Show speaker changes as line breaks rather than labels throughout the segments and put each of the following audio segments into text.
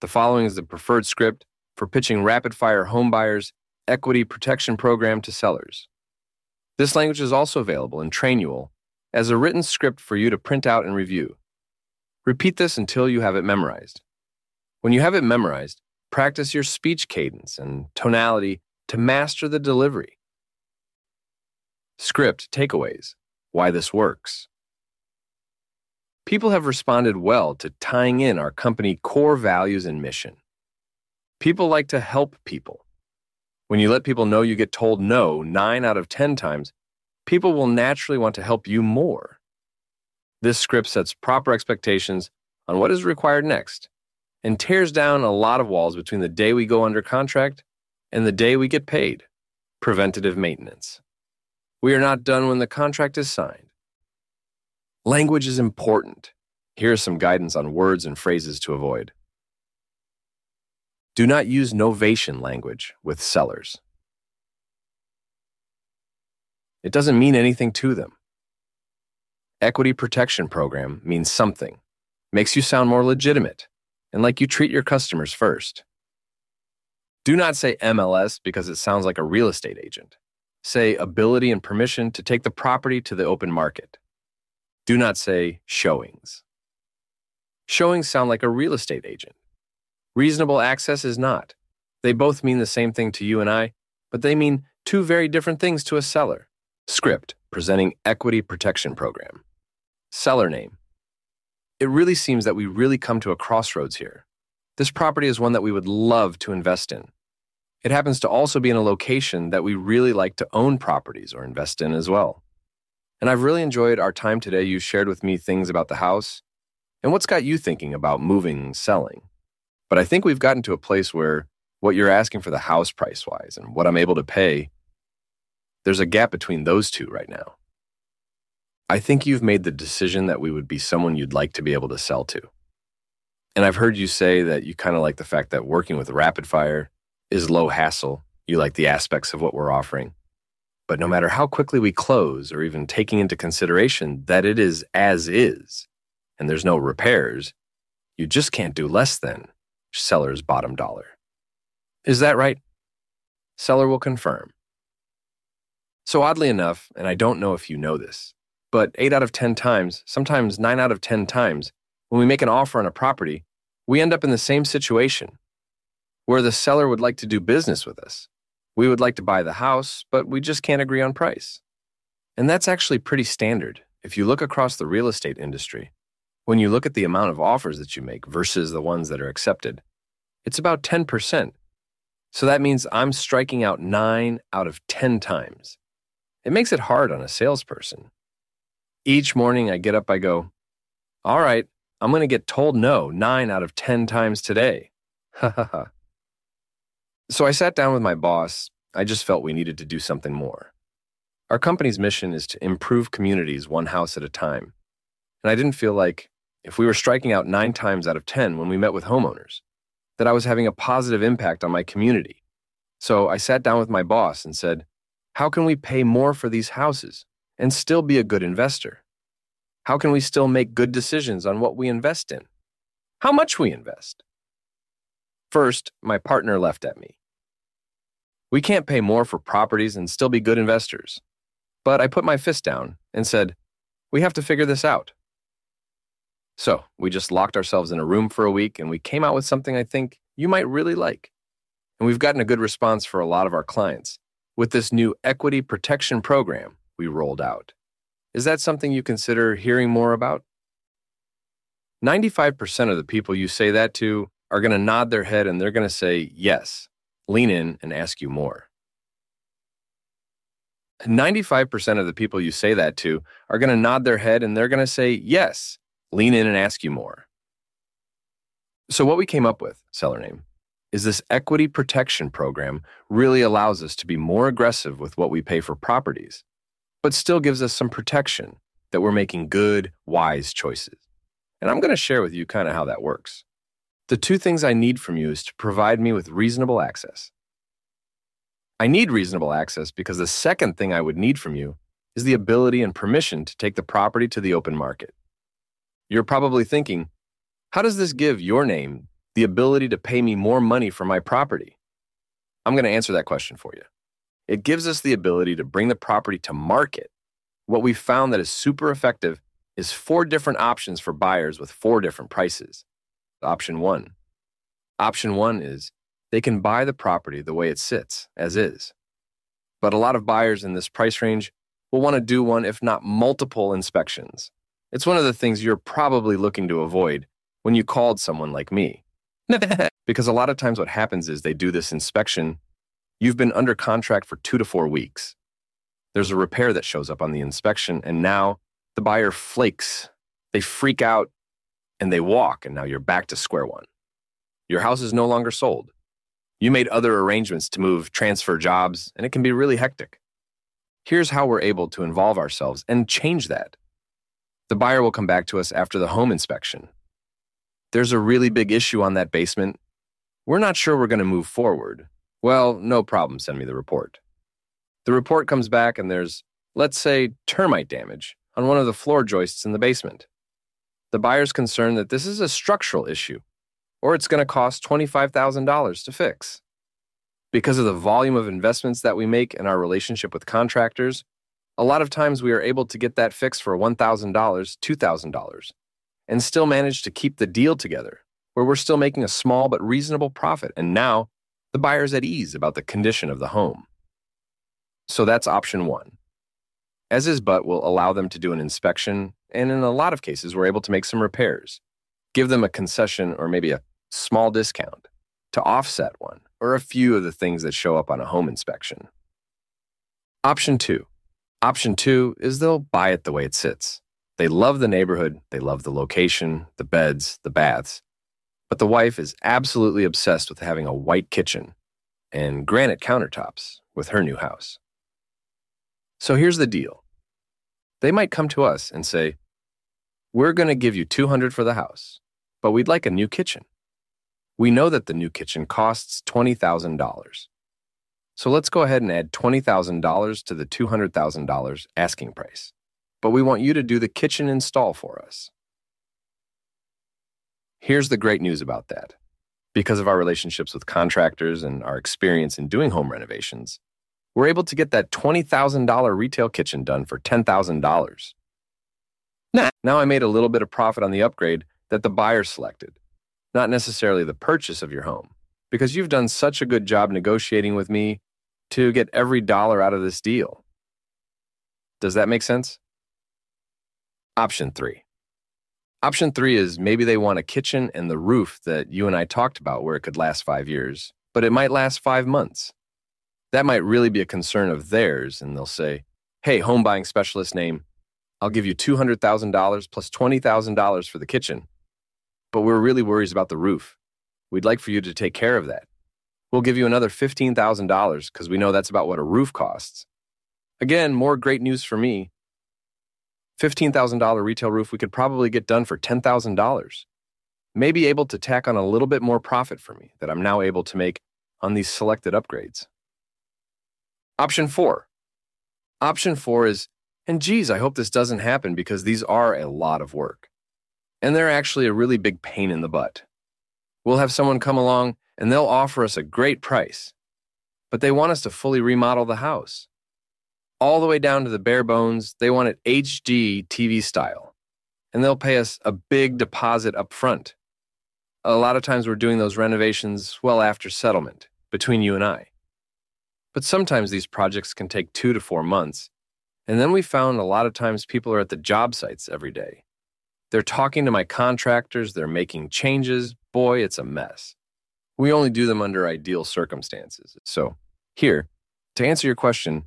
The following is the preferred script for pitching Rapid Fire Home Buyers equity protection program to sellers. This language is also available in Trainual as a written script for you to print out and review. Repeat this until you have it memorized. When you have it memorized, practice your speech cadence and tonality to master the delivery. Script takeaways Why this works. People have responded well to tying in our company core values and mission. People like to help people. When you let people know you get told no nine out of 10 times, people will naturally want to help you more. This script sets proper expectations on what is required next and tears down a lot of walls between the day we go under contract and the day we get paid. Preventative maintenance. We are not done when the contract is signed. Language is important. Here is some guidance on words and phrases to avoid. Do not use novation language with sellers. It doesn't mean anything to them. Equity protection program means something, makes you sound more legitimate, and like you treat your customers first. Do not say MLS because it sounds like a real estate agent. Say ability and permission to take the property to the open market. Do not say showings. Showings sound like a real estate agent. Reasonable access is not. They both mean the same thing to you and I, but they mean two very different things to a seller. Script presenting equity protection program. Seller name. It really seems that we really come to a crossroads here. This property is one that we would love to invest in. It happens to also be in a location that we really like to own properties or invest in as well. And I've really enjoyed our time today. You shared with me things about the house and what's got you thinking about moving, selling. But I think we've gotten to a place where what you're asking for the house price wise and what I'm able to pay, there's a gap between those two right now. I think you've made the decision that we would be someone you'd like to be able to sell to. And I've heard you say that you kind of like the fact that working with Rapid Fire is low hassle. You like the aspects of what we're offering. But no mm-hmm. matter how quickly we close, or even taking into consideration that it is as is, and there's no repairs, you just can't do less than seller's bottom dollar. Is that right? Seller will confirm. So, oddly enough, and I don't know if you know this, but 8 out of 10 times, sometimes 9 out of 10 times, when we make an offer on a property, we end up in the same situation where the seller would like to do business with us, we would like to buy the house, but we just can't agree on price. And that's actually pretty standard if you look across the real estate industry. When you look at the amount of offers that you make versus the ones that are accepted, it's about 10%. So that means I'm striking out 9 out of 10 times. It makes it hard on a salesperson. Each morning I get up, I go, All right, I'm going to get told no 9 out of 10 times today. Ha ha ha. So I sat down with my boss. I just felt we needed to do something more. Our company's mission is to improve communities one house at a time. And I didn't feel like, if we were striking out nine times out of 10 when we met with homeowners, that I was having a positive impact on my community. So I sat down with my boss and said, How can we pay more for these houses and still be a good investor? How can we still make good decisions on what we invest in? How much we invest? First, my partner left at me. We can't pay more for properties and still be good investors. But I put my fist down and said, We have to figure this out. So we just locked ourselves in a room for a week and we came out with something I think you might really like. And we've gotten a good response for a lot of our clients with this new equity protection program we rolled out. Is that something you consider hearing more about? 95% of the people you say that to are going to nod their head and they're going to say yes, lean in and ask you more. 95% of the people you say that to are going to nod their head and they're going to say yes, lean in and ask you more. So, what we came up with, seller name, is this equity protection program really allows us to be more aggressive with what we pay for properties, but still gives us some protection that we're making good, wise choices. And I'm going to share with you kind of how that works. The two things I need from you is to provide me with reasonable access. I need reasonable access because the second thing I would need from you is the ability and permission to take the property to the open market. You're probably thinking, how does this give your name the ability to pay me more money for my property? I'm going to answer that question for you. It gives us the ability to bring the property to market. What we've found that is super effective is four different options for buyers with four different prices. Option one. Option one is they can buy the property the way it sits, as is. But a lot of buyers in this price range will want to do one, if not multiple, inspections. It's one of the things you're probably looking to avoid when you called someone like me. because a lot of times what happens is they do this inspection. You've been under contract for two to four weeks. There's a repair that shows up on the inspection, and now the buyer flakes. They freak out and they walk, and now you're back to square one. Your house is no longer sold. You made other arrangements to move, transfer jobs, and it can be really hectic. Here's how we're able to involve ourselves and change that. The buyer will come back to us after the home inspection. There's a really big issue on that basement. We're not sure we're going to move forward. Well, no problem, send me the report. The report comes back and there's, let's say, termite damage on one of the floor joists in the basement. The buyer's concerned that this is a structural issue, or it's going to cost $25,000 to fix. Because of the volume of investments that we make in our relationship with contractors, a lot of times we are able to get that fixed for $1,000, $2,000, and still manage to keep the deal together, where we're still making a small but reasonable profit, and now the buyer's at ease about the condition of the home. So that's option one. As is but will allow them to do an inspection, and in a lot of cases, we're able to make some repairs, give them a concession or maybe a small discount to offset one or a few of the things that show up on a home inspection. Option two. Option two is they'll buy it the way it sits. They love the neighborhood, they love the location, the beds, the baths. But the wife is absolutely obsessed with having a white kitchen and granite countertops with her new house. So here's the deal. They might come to us and say, "We're going to give you 200 for the house, but we'd like a new kitchen." We know that the new kitchen costs $20,000. So let's go ahead and add $20,000 to the $200,000 asking price. But we want you to do the kitchen install for us. Here's the great news about that. Because of our relationships with contractors and our experience in doing home renovations, we're able to get that $20,000 retail kitchen done for $10,000. Nah. Now I made a little bit of profit on the upgrade that the buyer selected, not necessarily the purchase of your home, because you've done such a good job negotiating with me to get every dollar out of this deal. Does that make sense? Option three. Option three is maybe they want a kitchen and the roof that you and I talked about where it could last five years, but it might last five months. That might really be a concern of theirs, and they'll say, Hey, home buying specialist name, I'll give you $200,000 plus $20,000 for the kitchen. But we're really worried about the roof. We'd like for you to take care of that. We'll give you another $15,000 because we know that's about what a roof costs. Again, more great news for me. $15,000 retail roof we could probably get done for $10,000. Maybe able to tack on a little bit more profit for me that I'm now able to make on these selected upgrades. Option four. Option four is, and geez, I hope this doesn't happen because these are a lot of work. And they're actually a really big pain in the butt. We'll have someone come along and they'll offer us a great price, but they want us to fully remodel the house. All the way down to the bare bones, they want it HGTV style. And they'll pay us a big deposit up front. A lot of times we're doing those renovations well after settlement between you and I. But sometimes these projects can take two to four months. And then we found a lot of times people are at the job sites every day. They're talking to my contractors, they're making changes. Boy, it's a mess. We only do them under ideal circumstances. So, here, to answer your question,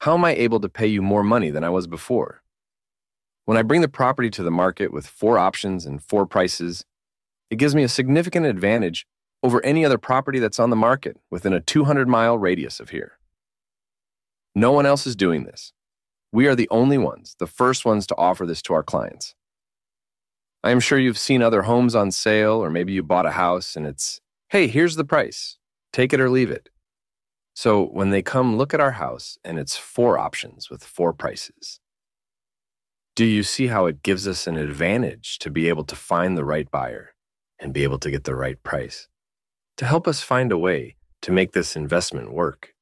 how am I able to pay you more money than I was before? When I bring the property to the market with four options and four prices, it gives me a significant advantage over any other property that's on the market within a 200 mile radius of here. No one else is doing this. We are the only ones, the first ones to offer this to our clients. I am sure you've seen other homes on sale, or maybe you bought a house and it's, hey, here's the price, take it or leave it. So when they come look at our house and it's four options with four prices, do you see how it gives us an advantage to be able to find the right buyer? and be able to get the right price to help us find a way to make this investment work.